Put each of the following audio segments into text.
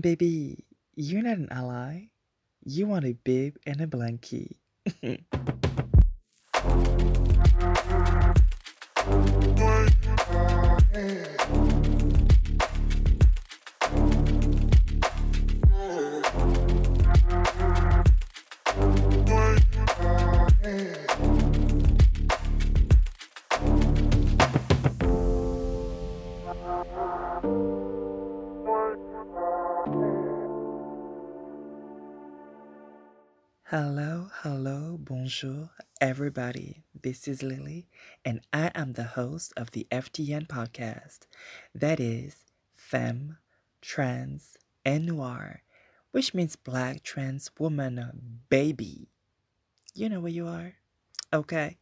Baby, you're not an ally. You want a bib and a blankie. bonjour, everybody. This is Lily, and I am the host of the FTN podcast. That is Femme, Trans, and Noir, which means Black Trans Woman Baby. You know where you are? Okay.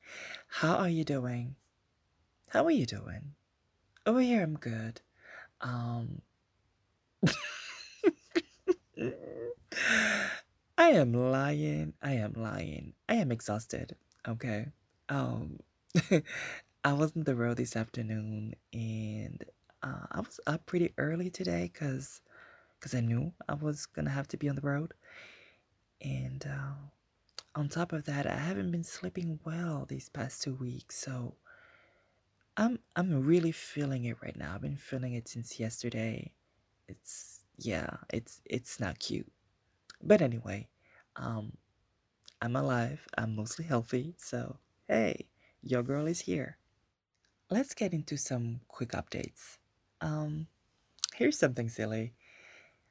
How are you doing? How are you doing? Over here, I'm good. Um. I am lying. I am lying. I am exhausted. Okay. Um I was on the road this afternoon and uh, I was up pretty early today cuz cuz I knew I was to have to be on the road. And uh, on top of that, I haven't been sleeping well these past 2 weeks. So I'm I'm really feeling it right now. I've been feeling it since yesterday. It's yeah, it's it's not cute. But anyway, um, I'm alive. I'm mostly healthy. So, hey, your girl is here. Let's get into some quick updates. Um, here's something silly.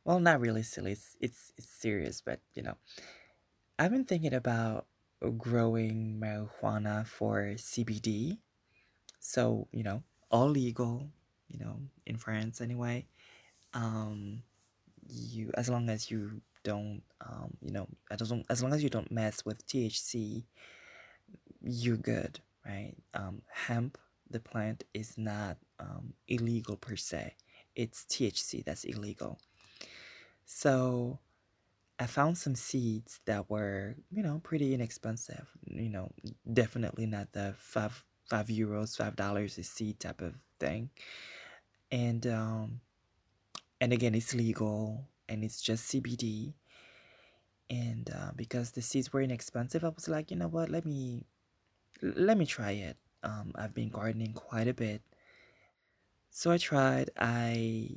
Well, not really silly. It's it's, it's serious, but you know, I've been thinking about growing marijuana for CBD. So, you know, all legal, you know, in France anyway. Um, you as long as you don't um, you know as long, as long as you don't mess with THC you're good right? Um, hemp the plant is not um, illegal per se. It's THC that's illegal. So I found some seeds that were you know pretty inexpensive. You know definitely not the five five euros five dollars a seed type of thing. And um and again it's legal and it's just CBD. And uh, because the seeds were inexpensive, I was like, you know what? Let me let me try it. Um, I've been gardening quite a bit, so I tried. I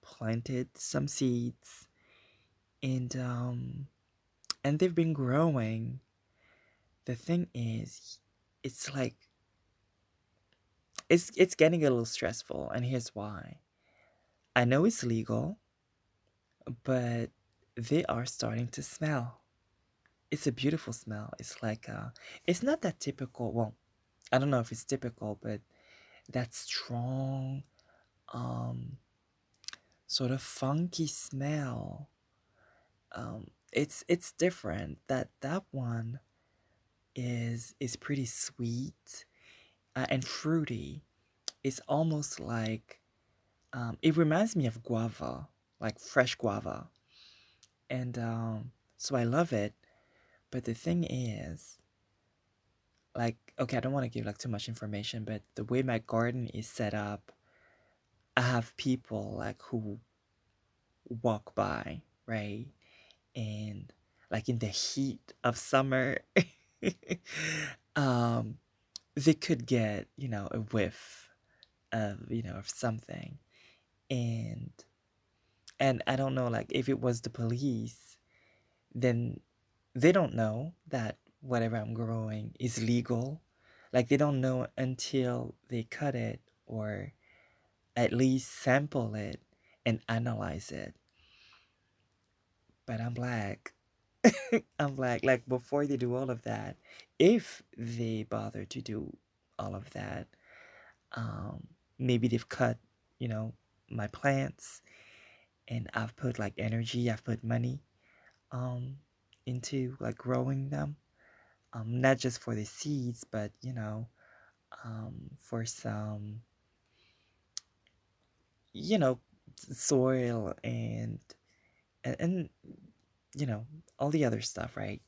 planted some seeds, and um, and they've been growing. The thing is, it's like it's it's getting a little stressful, and here's why. I know it's legal but they are starting to smell. It's a beautiful smell. It's like uh it's not that typical. Well, I don't know if it's typical, but that strong um sort of funky smell. Um it's it's different. That that one is is pretty sweet uh, and fruity. It's almost like um, it reminds me of guava like fresh guava. And um, so I love it. But the thing is, like, okay, I don't want to give like too much information, but the way my garden is set up, I have people like who walk by, right? And like in the heat of summer, um, they could get, you know, a whiff of, you know, of something. And and I don't know, like, if it was the police, then they don't know that whatever I'm growing is legal. Like, they don't know until they cut it or at least sample it and analyze it. But I'm black. I'm black. Like, before they do all of that, if they bother to do all of that, um, maybe they've cut, you know, my plants and I've put like energy, I've put money um into like growing them. Um not just for the seeds, but you know, um for some you know, soil and and, and you know, all the other stuff, right?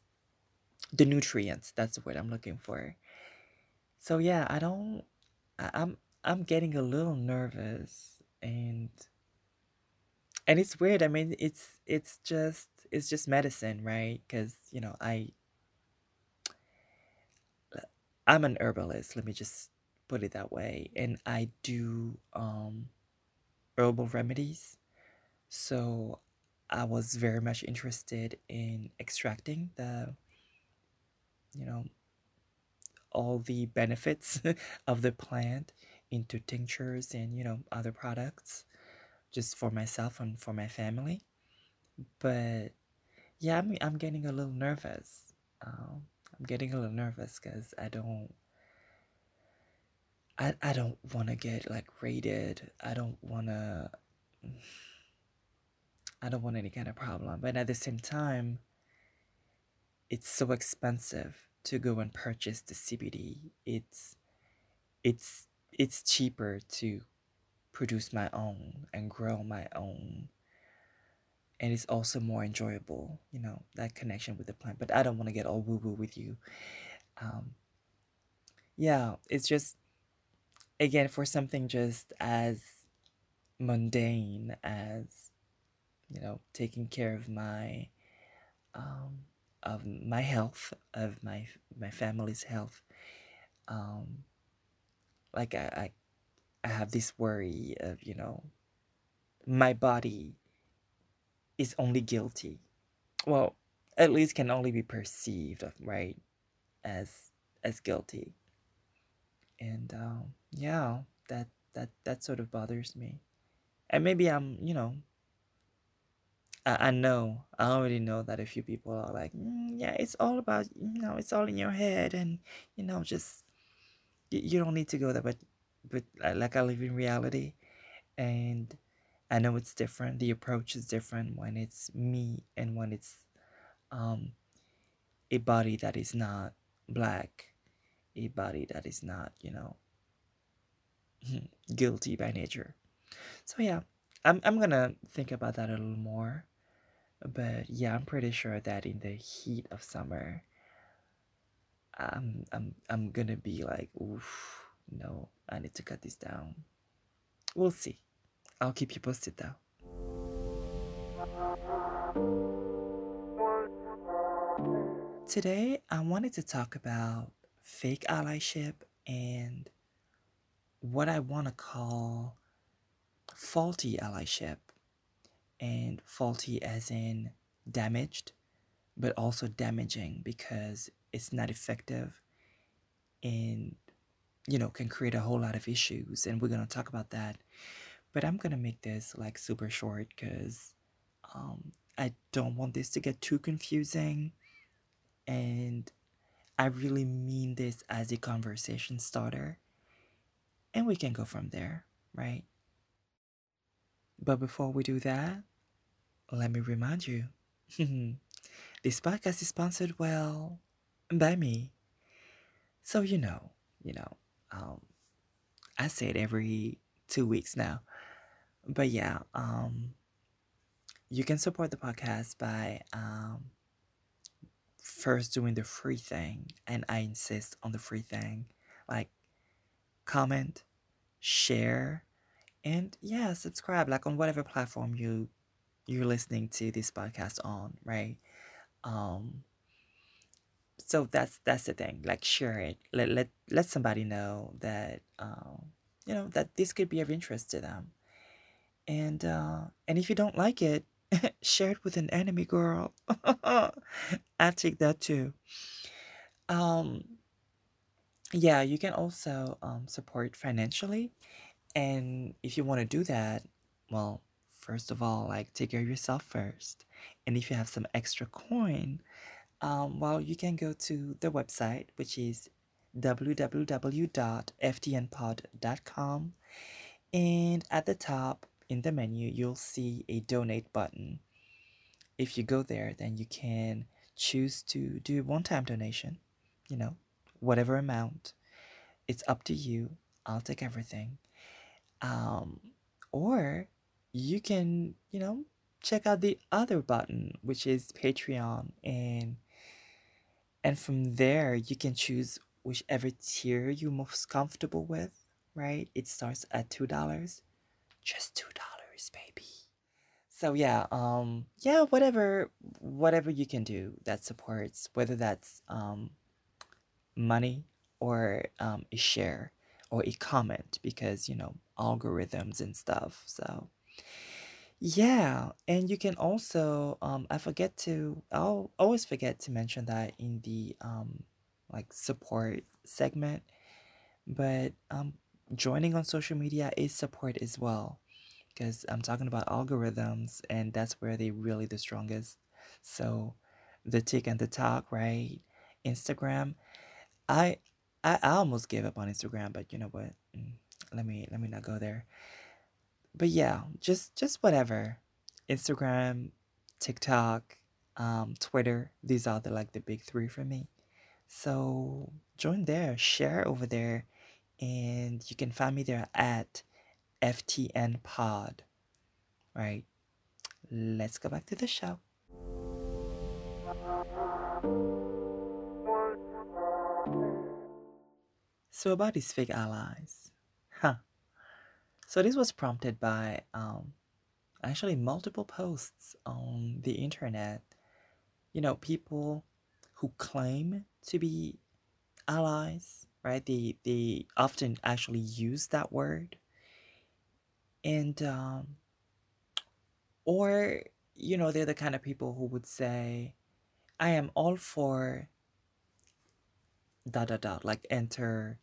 The nutrients, that's what I'm looking for. So yeah, I don't I, I'm I'm getting a little nervous and and it's weird. I mean, it's it's just it's just medicine, right? Because you know, I I'm an herbalist. Let me just put it that way, and I do um, herbal remedies. So I was very much interested in extracting the, you know, all the benefits of the plant into tinctures and you know other products just for myself and for my family. But yeah i'm, I'm getting a little nervous. Um, i'm getting a little nervous because i don't i, I don't want to get like raided. I don't want to i don't want any kind of problem. But at the same time it's so expensive to go and purchase the CBD. It's it's it's cheaper to produce my own and grow my own. And it's also more enjoyable, you know, that connection with the plant. But I don't want to get all woo woo with you. Um, yeah, it's just, again, for something just as mundane as, you know, taking care of my um, of my health, of my my family's health. Um, like I, I, I have this worry of you know, my body is only guilty. Well, at least can only be perceived of right as as guilty. And um, yeah, that that that sort of bothers me. And maybe I'm you know I, I know, I already know that a few people are like, mm, yeah, it's all about, you know, it's all in your head, and you know, just you, you don't need to go there. But, but like I live in reality, and I know it's different. The approach is different when it's me and when it's um a body that is not black, a body that is not, you know, guilty by nature. So yeah, I'm I'm gonna think about that a little more. But yeah, I'm pretty sure that in the heat of summer, I'm I'm I'm gonna be like, oof, no, I need to cut this down. We'll see. I'll keep you posted though. Today, I wanted to talk about fake allyship and what I want to call faulty allyship and faulty as in damaged, but also damaging because it's not effective and you know can create a whole lot of issues and we're going to talk about that but i'm going to make this like super short because um, i don't want this to get too confusing and i really mean this as a conversation starter and we can go from there right but before we do that, let me remind you this podcast is sponsored, well, by me. So, you know, you know, um, I say it every two weeks now. But yeah, um, you can support the podcast by um, first doing the free thing. And I insist on the free thing like comment, share, and yeah, subscribe like on whatever platform you you're listening to this podcast on, right? Um so that's that's the thing. Like share it. Let let let somebody know that um you know that this could be of interest to them. And uh and if you don't like it, share it with an enemy girl. I take that too. Um yeah, you can also um, support financially and if you want to do that, well, first of all, like take care of yourself first. And if you have some extra coin, um, well, you can go to the website, which is www.ftnpod.com. And at the top in the menu, you'll see a donate button. If you go there, then you can choose to do one time donation, you know, whatever amount. It's up to you. I'll take everything. Um, or you can, you know, check out the other button, which is Patreon, and and from there you can choose whichever tier you're most comfortable with. Right? It starts at two dollars, just two dollars, baby. so yeah, um, yeah, whatever, whatever you can do that supports, whether that's um, money or um, a share or a comment, because you know algorithms and stuff. So yeah, and you can also um, I forget to I'll always forget to mention that in the um, like support segment, but um, joining on social media is support as well because I'm talking about algorithms and that's where they really the strongest. So the tick and the talk, right? Instagram. I I, I almost gave up on Instagram, but you know what? Mm, let me let me not go there. But yeah, just just whatever. Instagram, TikTok, um, Twitter. These are the like the big three for me. So join there, share over there, and you can find me there at FTN Pod. Right. Let's go back to the show. So about these fake allies. Huh. So this was prompted by um actually multiple posts on the internet. You know, people who claim to be allies, right? They they often actually use that word. And um or you know, they're the kind of people who would say, I am all for dot dot dot, like enter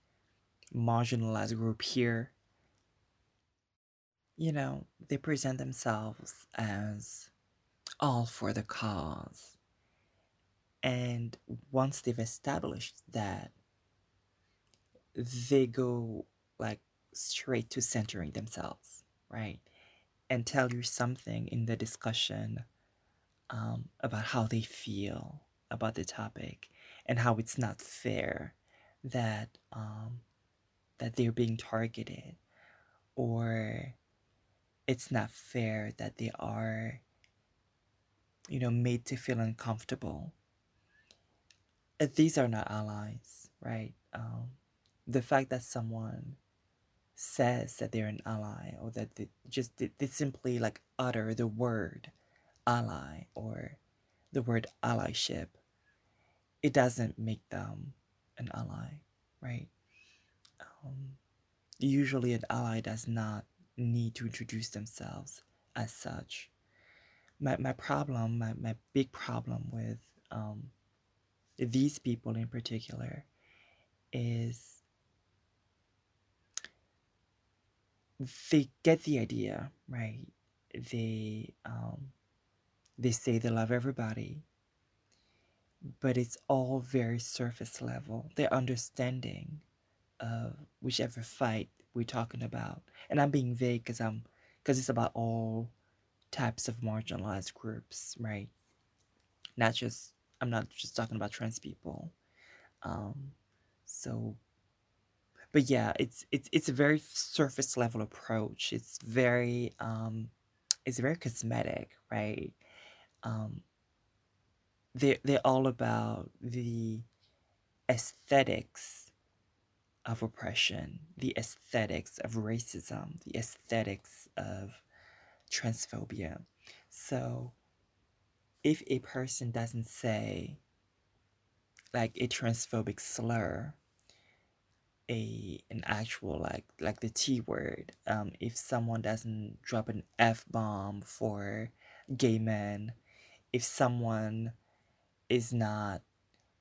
marginalized group here. You know, they present themselves as all for the cause. And once they've established that, they go like straight to centering themselves, right? And tell you something in the discussion um, about how they feel about the topic and how it's not fair that um, that they're being targeted or it's not fair that they are you know made to feel uncomfortable. Uh, these are not allies right? Um, the fact that someone says that they're an ally or that they just they, they simply like utter the word ally or the word allyship it doesn't make them an ally right? Um, usually an ally does not need to introduce themselves as such. My, my problem my, my big problem with um, these people in particular is they get the idea right? They um, they say they love everybody but it's all very surface level. Their understanding of whichever fight we're talking about. And i'm being vague because i'm because it's about all types of marginalized groups right? Not just i'm not just talking about trans people. Um so but yeah it's it's it's a very surface level approach. It's very um it's very cosmetic right? Um they're, they're all about the aesthetics of oppression, the aesthetics of racism, the aesthetics of transphobia. So if a person doesn't say like a transphobic slur, a an actual like like the T word, um, if someone doesn't drop an F bomb for gay men, if someone is not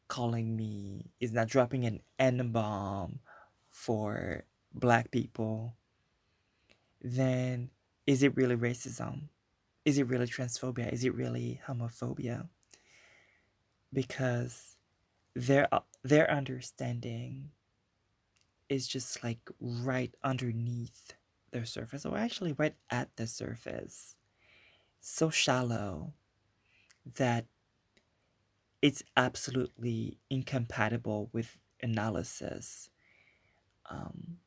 calling me, is not dropping an N bomb for black people, then is it really racism? Is it really transphobia? Is it really homophobia? Because their their understanding is just like right underneath their surface, or actually right at the surface. So shallow that it's absolutely incompatible with analysis um,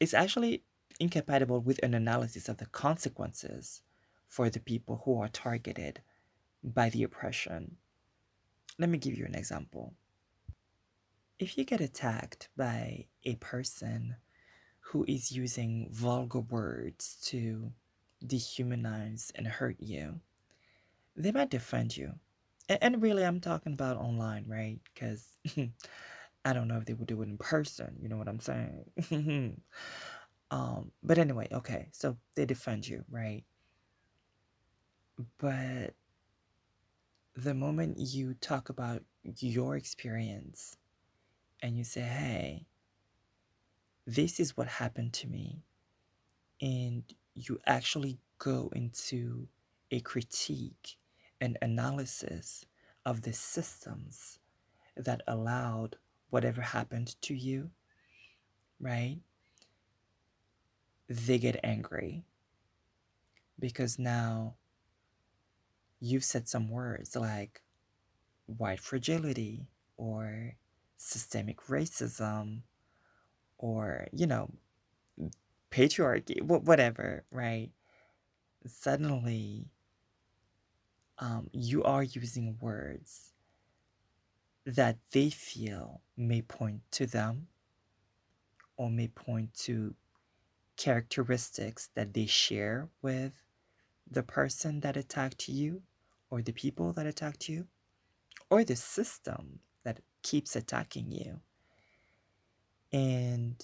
it's actually incompatible with an analysis of the consequences for the people who are targeted by the oppression. Let me give you an example. If you get attacked by a person who is using vulgar words to dehumanize and hurt you, they might defend you. And really, I'm talking about online, right? Because I don't know if they would do it in person. You know what I'm saying? um, but anyway, okay. So they defend you, right? But the moment you talk about your experience and you say, hey, this is what happened to me, and you actually go into a critique and analysis of the systems that allowed whatever happened to you, right? They get angry because now you've said some words like white fragility or systemic racism or, you know, patriarchy, whatever, right? Suddenly, um, you are using words that they feel may point to them or may point to characteristics that they share with the person that attacked you or the people that attacked you or the system that keeps attacking you. And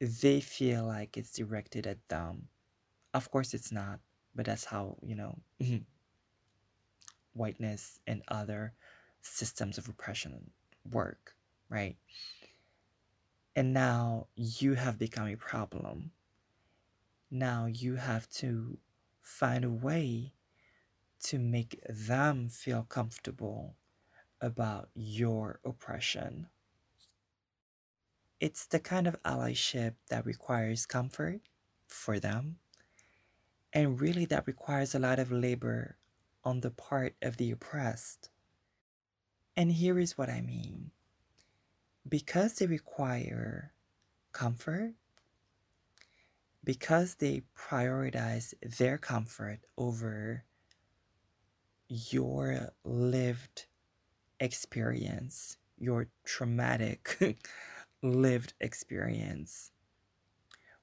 they feel like it's directed at them. Of course, it's not, but that's how, you know, whiteness and other systems of repression work, right? And now you have become a problem. Now you have to find a way to make them feel comfortable about your oppression. It's the kind of allyship that requires comfort for them, and really that requires a lot of labor on the part of the oppressed. And here is what I mean. Because they require comfort, because they prioritize their comfort over your lived experience, your traumatic lived experience,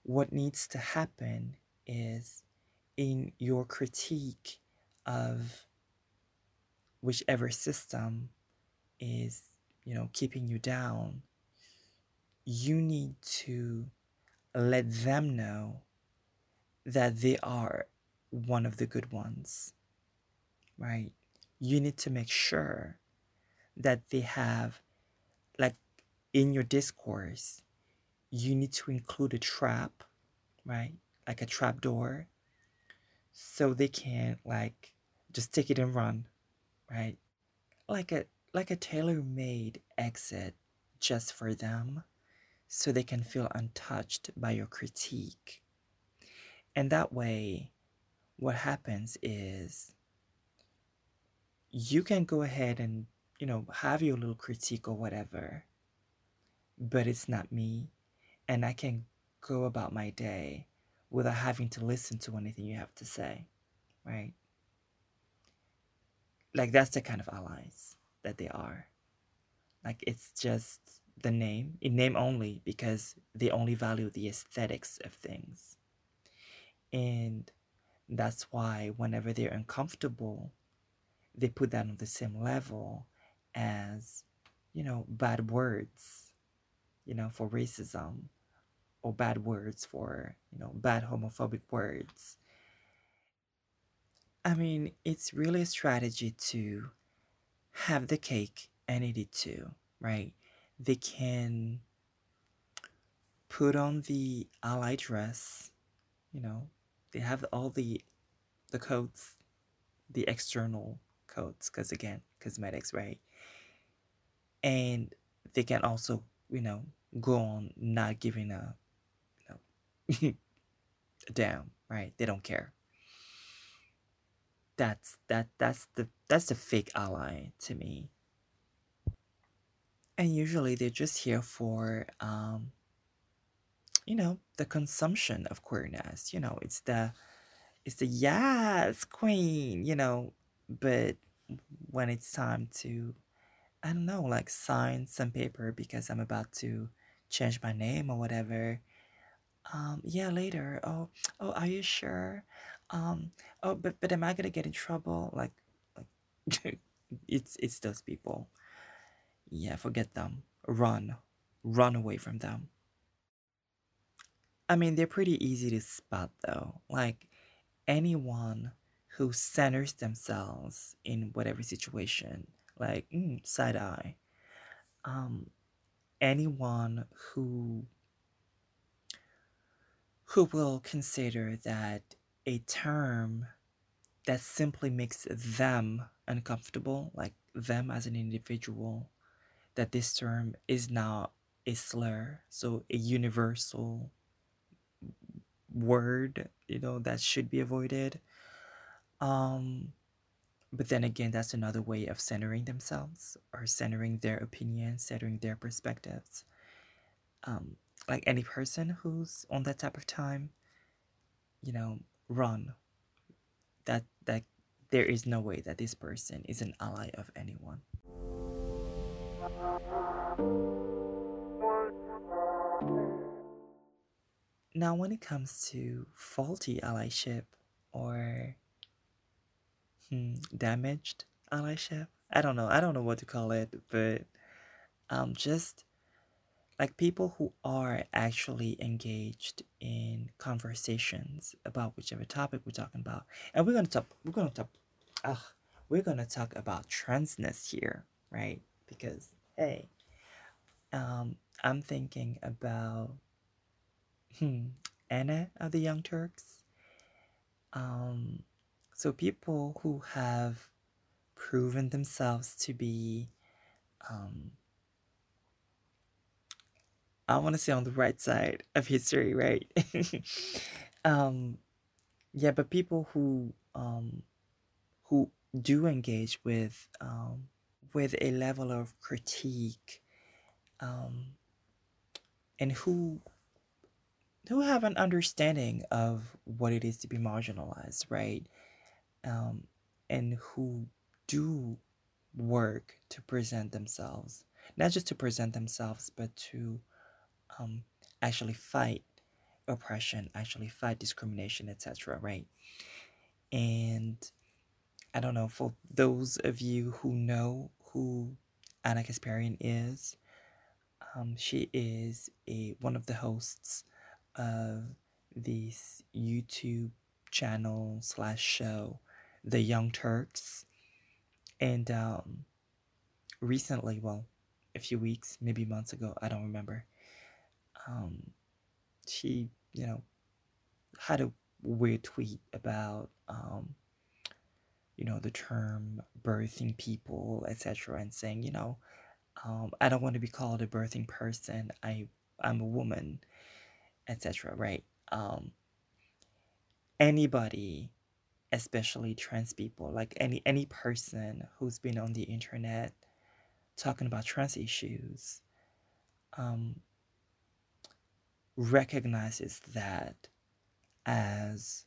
what needs to happen is in your critique of whichever system is, you know, keeping you down, you need to let them know that they are one of the good ones, right? You need to make sure that they have, like, in your discourse, you need to include a trap, right? Like a trap door, so they can't like, just take it and run, right? Like a like a tailor-made exit just for them so they can feel untouched by your critique. And that way, what happens is you can go ahead and, you know, have your little critique or whatever, but it's not me. And I can go about my day without having to listen to anything you have to say, right? Like, that's the kind of allies that they are. Like it's just the name, in name only, because they only value the aesthetics of things. And that's why whenever they're uncomfortable, they put that on the same level as, you know, bad words, you know, for racism or bad words for, you know, bad homophobic words. I mean, it's really a strategy to have the cake and eat it too, right? They can put on the ally dress, you know, they have all the the coats, the external coats, because again, cosmetics, right? And they can also, you know, go on not giving a, you know, damn, right? They don't care that's that that's the that's the fake ally to me and usually they're just here for um you know the consumption of queerness you know it's the it's the yes queen you know but when it's time to i don't know like sign some paper because i'm about to change my name or whatever Um, yeah, later. Oh, oh, are you sure? Um, oh, but but am I gonna get in trouble? Like, like it's it's those people. Yeah, forget them. Run, run away from them. I mean, they're pretty easy to spot though. Like anyone who centers themselves in whatever situation, like mm, side eye. Um, anyone who who will consider that a term that simply makes them uncomfortable, like them as an individual, that this term is now a slur, so a universal word, you know, that should be avoided. Um, but then again, that's another way of centering themselves or centering their opinions, centering their perspectives. Um, like any person who's on that type of time, you know, run. That that there is no way that this person is an ally of anyone. Now, when it comes to faulty allyship or hmm, damaged allyship, I don't know. I don't know what to call it, but um, just like people who are actually engaged in conversations about whichever topic we're talking about, and we're gonna talk. We're gonna talk. Ugh, we're gonna talk about transness here, right? Because hey, um, I'm thinking about hmm, Ana of the Young Turks. Um, so people who have proven themselves to be, um, I want to say on the right side of history, right? um, yeah, but people who um, who do engage with um, with a level of critique um, and who who have an understanding of what it is to be marginalized, right? Um, and who do work to present themselves, not just to present themselves, but to um, actually fight oppression, actually fight discrimination, etc. Right? And I don't know for those of you who know who Ana Kasparian is. Um, she is a one of the hosts of this YouTube channel slash show, The Young Turks, and um, recently, well, a few weeks, maybe months ago, I don't remember. Um, she, you know, had a weird tweet about, um, you know, the term birthing people, etc., and saying, you know, um, I don't want to be called a birthing person. I I'm a woman, etc. Right? Um, anybody, especially trans people, like any any person who's been on the internet talking about trans issues, um, recognizes that as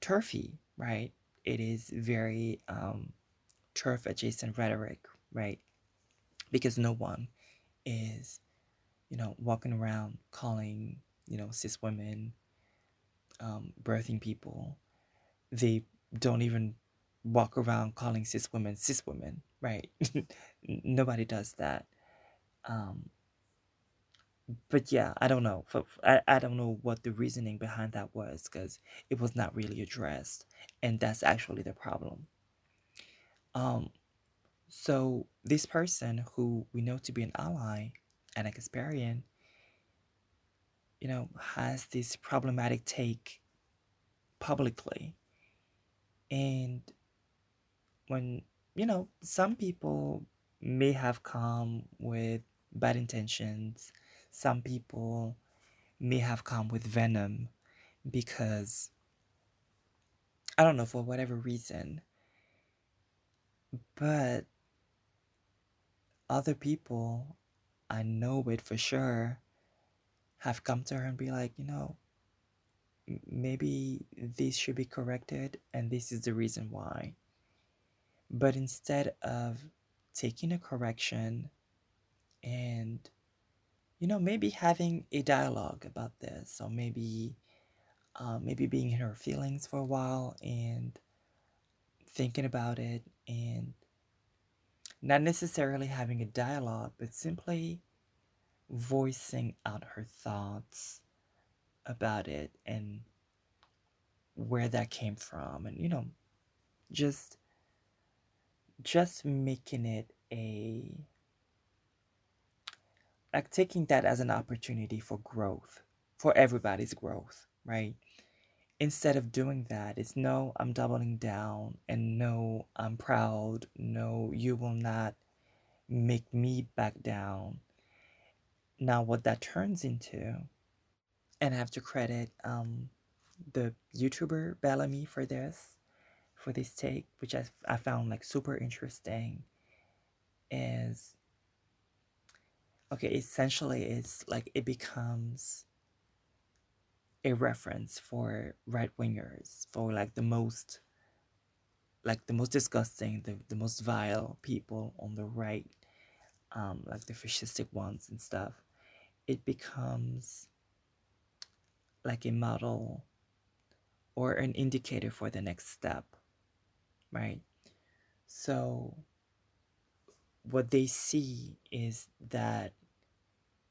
TERFy, right? It is very um, TERF adjacent rhetoric, right? Because no one is, you know, walking around calling, you know, cis women um, birthing people. They don't even walk around calling cis women cis women, right? Nobody does that. Um, but yeah, I don't know. I, I don't know what the reasoning behind that was because it was not really addressed. And that's actually the problem. Um, so this person who we know to be an ally and Ana Kasparian, you know, has this problematic take publicly. And when, you know, some people may have come with bad intentions, some people may have come with venom because, I don't know, for whatever reason. But other people, I know it for sure, have come to her and be like, you know, maybe this should be corrected and this is the reason why. But instead of taking a correction and you know, maybe having a dialogue about this, or maybe, uh, maybe being in her feelings for a while and thinking about it, and not necessarily having a dialogue, but simply voicing out her thoughts about it and where that came from, and you know, just just making it a like taking that as an opportunity for growth, for everybody's growth, right? Instead of doing that, it's no, I'm doubling down, and no, I'm proud, no, you will not make me back down. Now, what that turns into, and I have to credit um, the YouTuber Bellamy for this, for this take, which I, I found like super interesting, is okay, essentially it's like it becomes a reference for right wingers, for like the most like the most disgusting, the, the most vile people on the right, um, like the fascistic ones and stuff. It becomes like a model or an indicator for the next step, right? So, what they see is that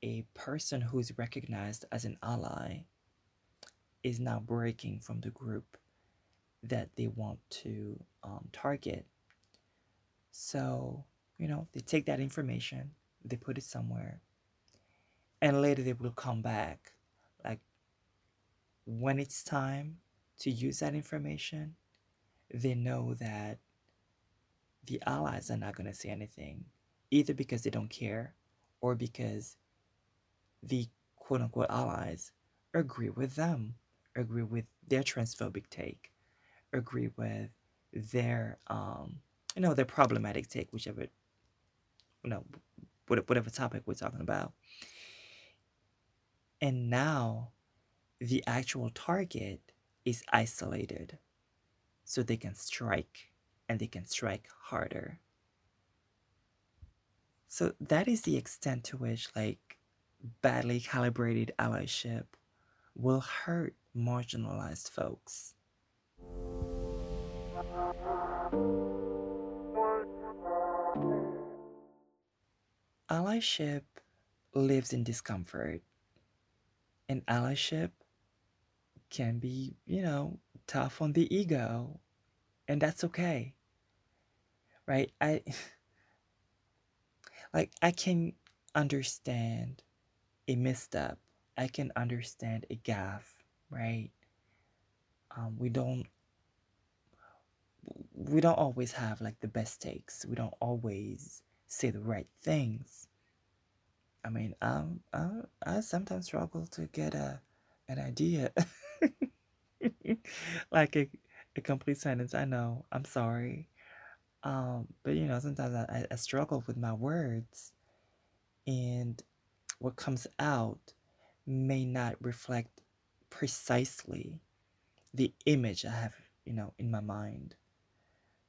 a person who is recognized as an ally is now breaking from the group that they want to um, target. So, you know, they take that information, they put it somewhere, and later they will come back. Like when it's time to use that information, they know that the allies are not going to say anything, either because they don't care or because the quote unquote allies agree with them, agree with their transphobic take, agree with their um you know their problematic take, whichever you know whatever topic we're talking about. And now the actual target is isolated so they can strike and they can strike harder. So that is the extent to which like badly calibrated allyship will hurt marginalized folks. Allyship lives in discomfort, and allyship can be, you know, tough on the ego, and that's okay. Right? I like I can understand a misstep. I can understand a gaffe, right? Um, we don't we don't always have like the best takes. We don't always say the right things. I mean, um, I, I sometimes struggle to get a an idea, like a, a complete sentence. I know. I'm sorry. Um, but you know, sometimes I, I struggle with my words, and what comes out may not reflect precisely the image I have, you know, in my mind.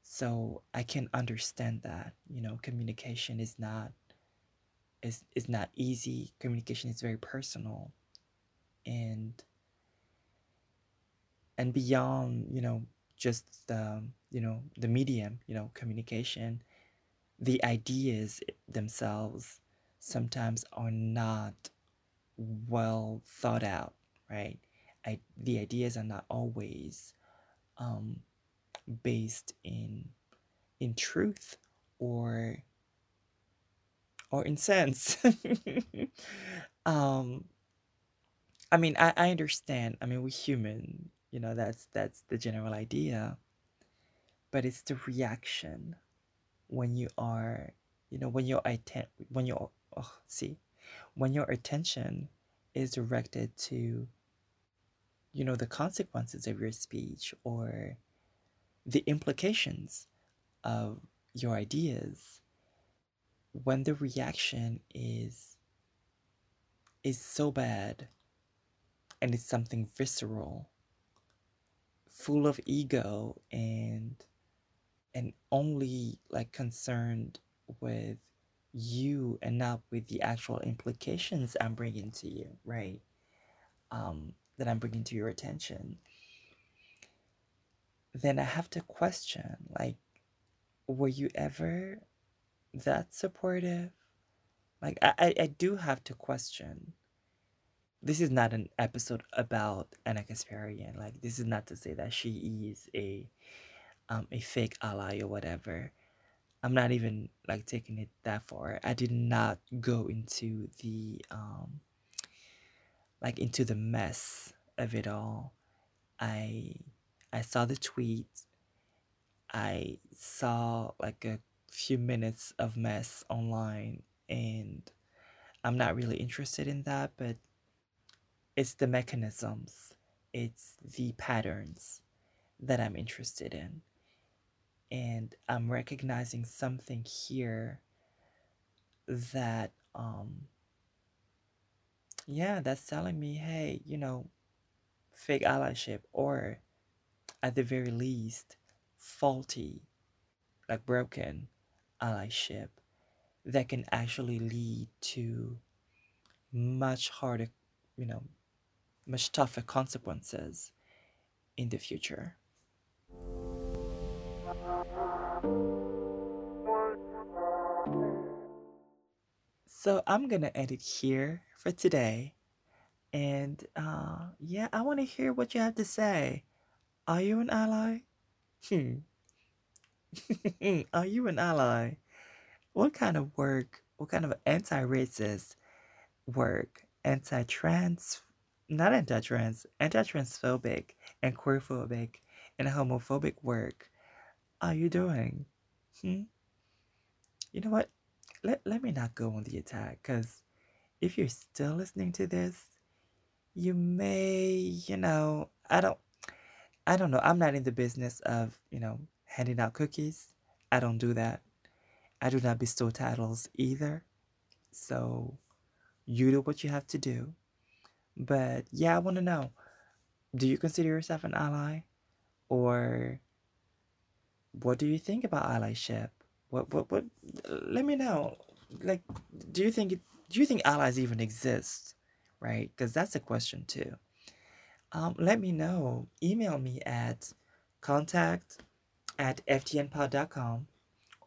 So I can understand that, you know, communication is not is is not easy. Communication is very personal. And and beyond, you know, just the, you know, the medium, you know, communication, the ideas themselves sometimes are not well thought out, right? I, the ideas are not always um, based in in truth or or in sense. um, I mean, I, I understand. I mean, we're human. You know, that's that's the general idea. But it's the reaction when you are, you know, when you're atten- when you're oh, see, when your attention is directed to, you know, the consequences of your speech or the implications of your ideas, when the reaction is is so bad and it's something visceral full of ego and and only like concerned with you and not with the actual implications I'm bringing to you, right? Um, that I'm bringing to your attention, then I have to question like, were you ever that supportive? Like, I, I, I do have to question. This is not an episode about Ana Kasparian. Like, this is not to say that she is a um, a fake ally or whatever. I'm not even like taking it that far. I did not go into the um like into the mess of it all. I I saw the tweet. I saw like a few minutes of mess online and I'm not really interested in that, but it's the mechanisms, it's the patterns that I'm interested in and I'm recognizing something here that um yeah that's telling me hey you know fake allyship or at the very least faulty like broken allyship that can actually lead to much harder you know much tougher consequences in the future So I'm gonna end it here for today. And uh yeah, I wanna hear what you have to say. Are you an ally? Hmm. Are you an ally? What kind of work, what kind of anti-racist work, anti-trans, not anti-trans, anti-transphobic and queerphobic and homophobic work are you doing? Hmm? You know what? let, let me not go on the attack because if you're still listening to this, you may, you know, I don't, I don't know. I'm not in the business of, you know, handing out cookies. I don't do that. I do not bestow titles either. So you do what you have to do. But yeah, I want to know do you consider yourself an ally? Or what do you think about allyship? What what what? Let me know. Like, do you think do you think allies even exist? Right? Because that's a question too. Um, let me know. Email me at contact at ftnpod.com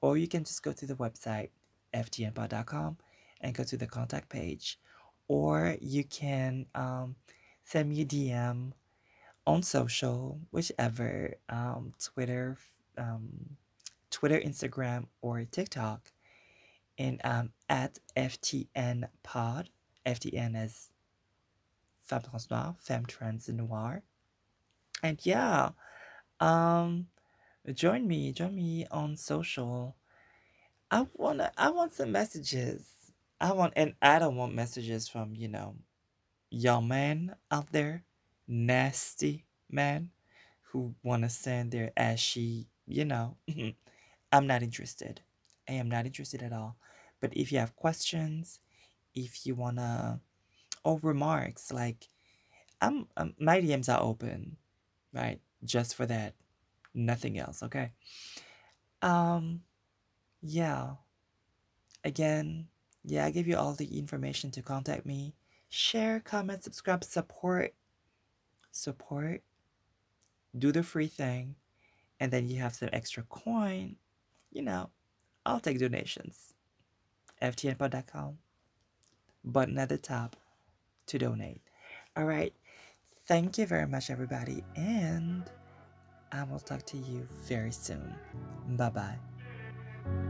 or you can just go to the website ftnpod.com and go to the contact page or you can um, send me a dm on social whichever um, twitter um, Twitter, Instagram, or TikTok, and um, at FTN Pod. FTN is Femme Trans Noir, Femme Trans Noire. And yeah, um, join me, join me on social. I wanna, I want some messages. I want, and I don't want messages from you know, young men out there, nasty men, who wanna send their ashy, you know. I'm not interested. I am not interested at all. But if you have questions, if you wanna, or remarks, like, I'm, um, my DMs are open, right? Just for that, nothing else. Okay. Um, yeah. Again, yeah, I give you all the information to contact me. Share, comment, subscribe, support, support. Do the free thing, and then you have some extra coin you know, I'll take donations. FTNpod.com. Button at the top to donate. All right. Thank you very much, everybody. And I will talk to you very soon. Bye bye.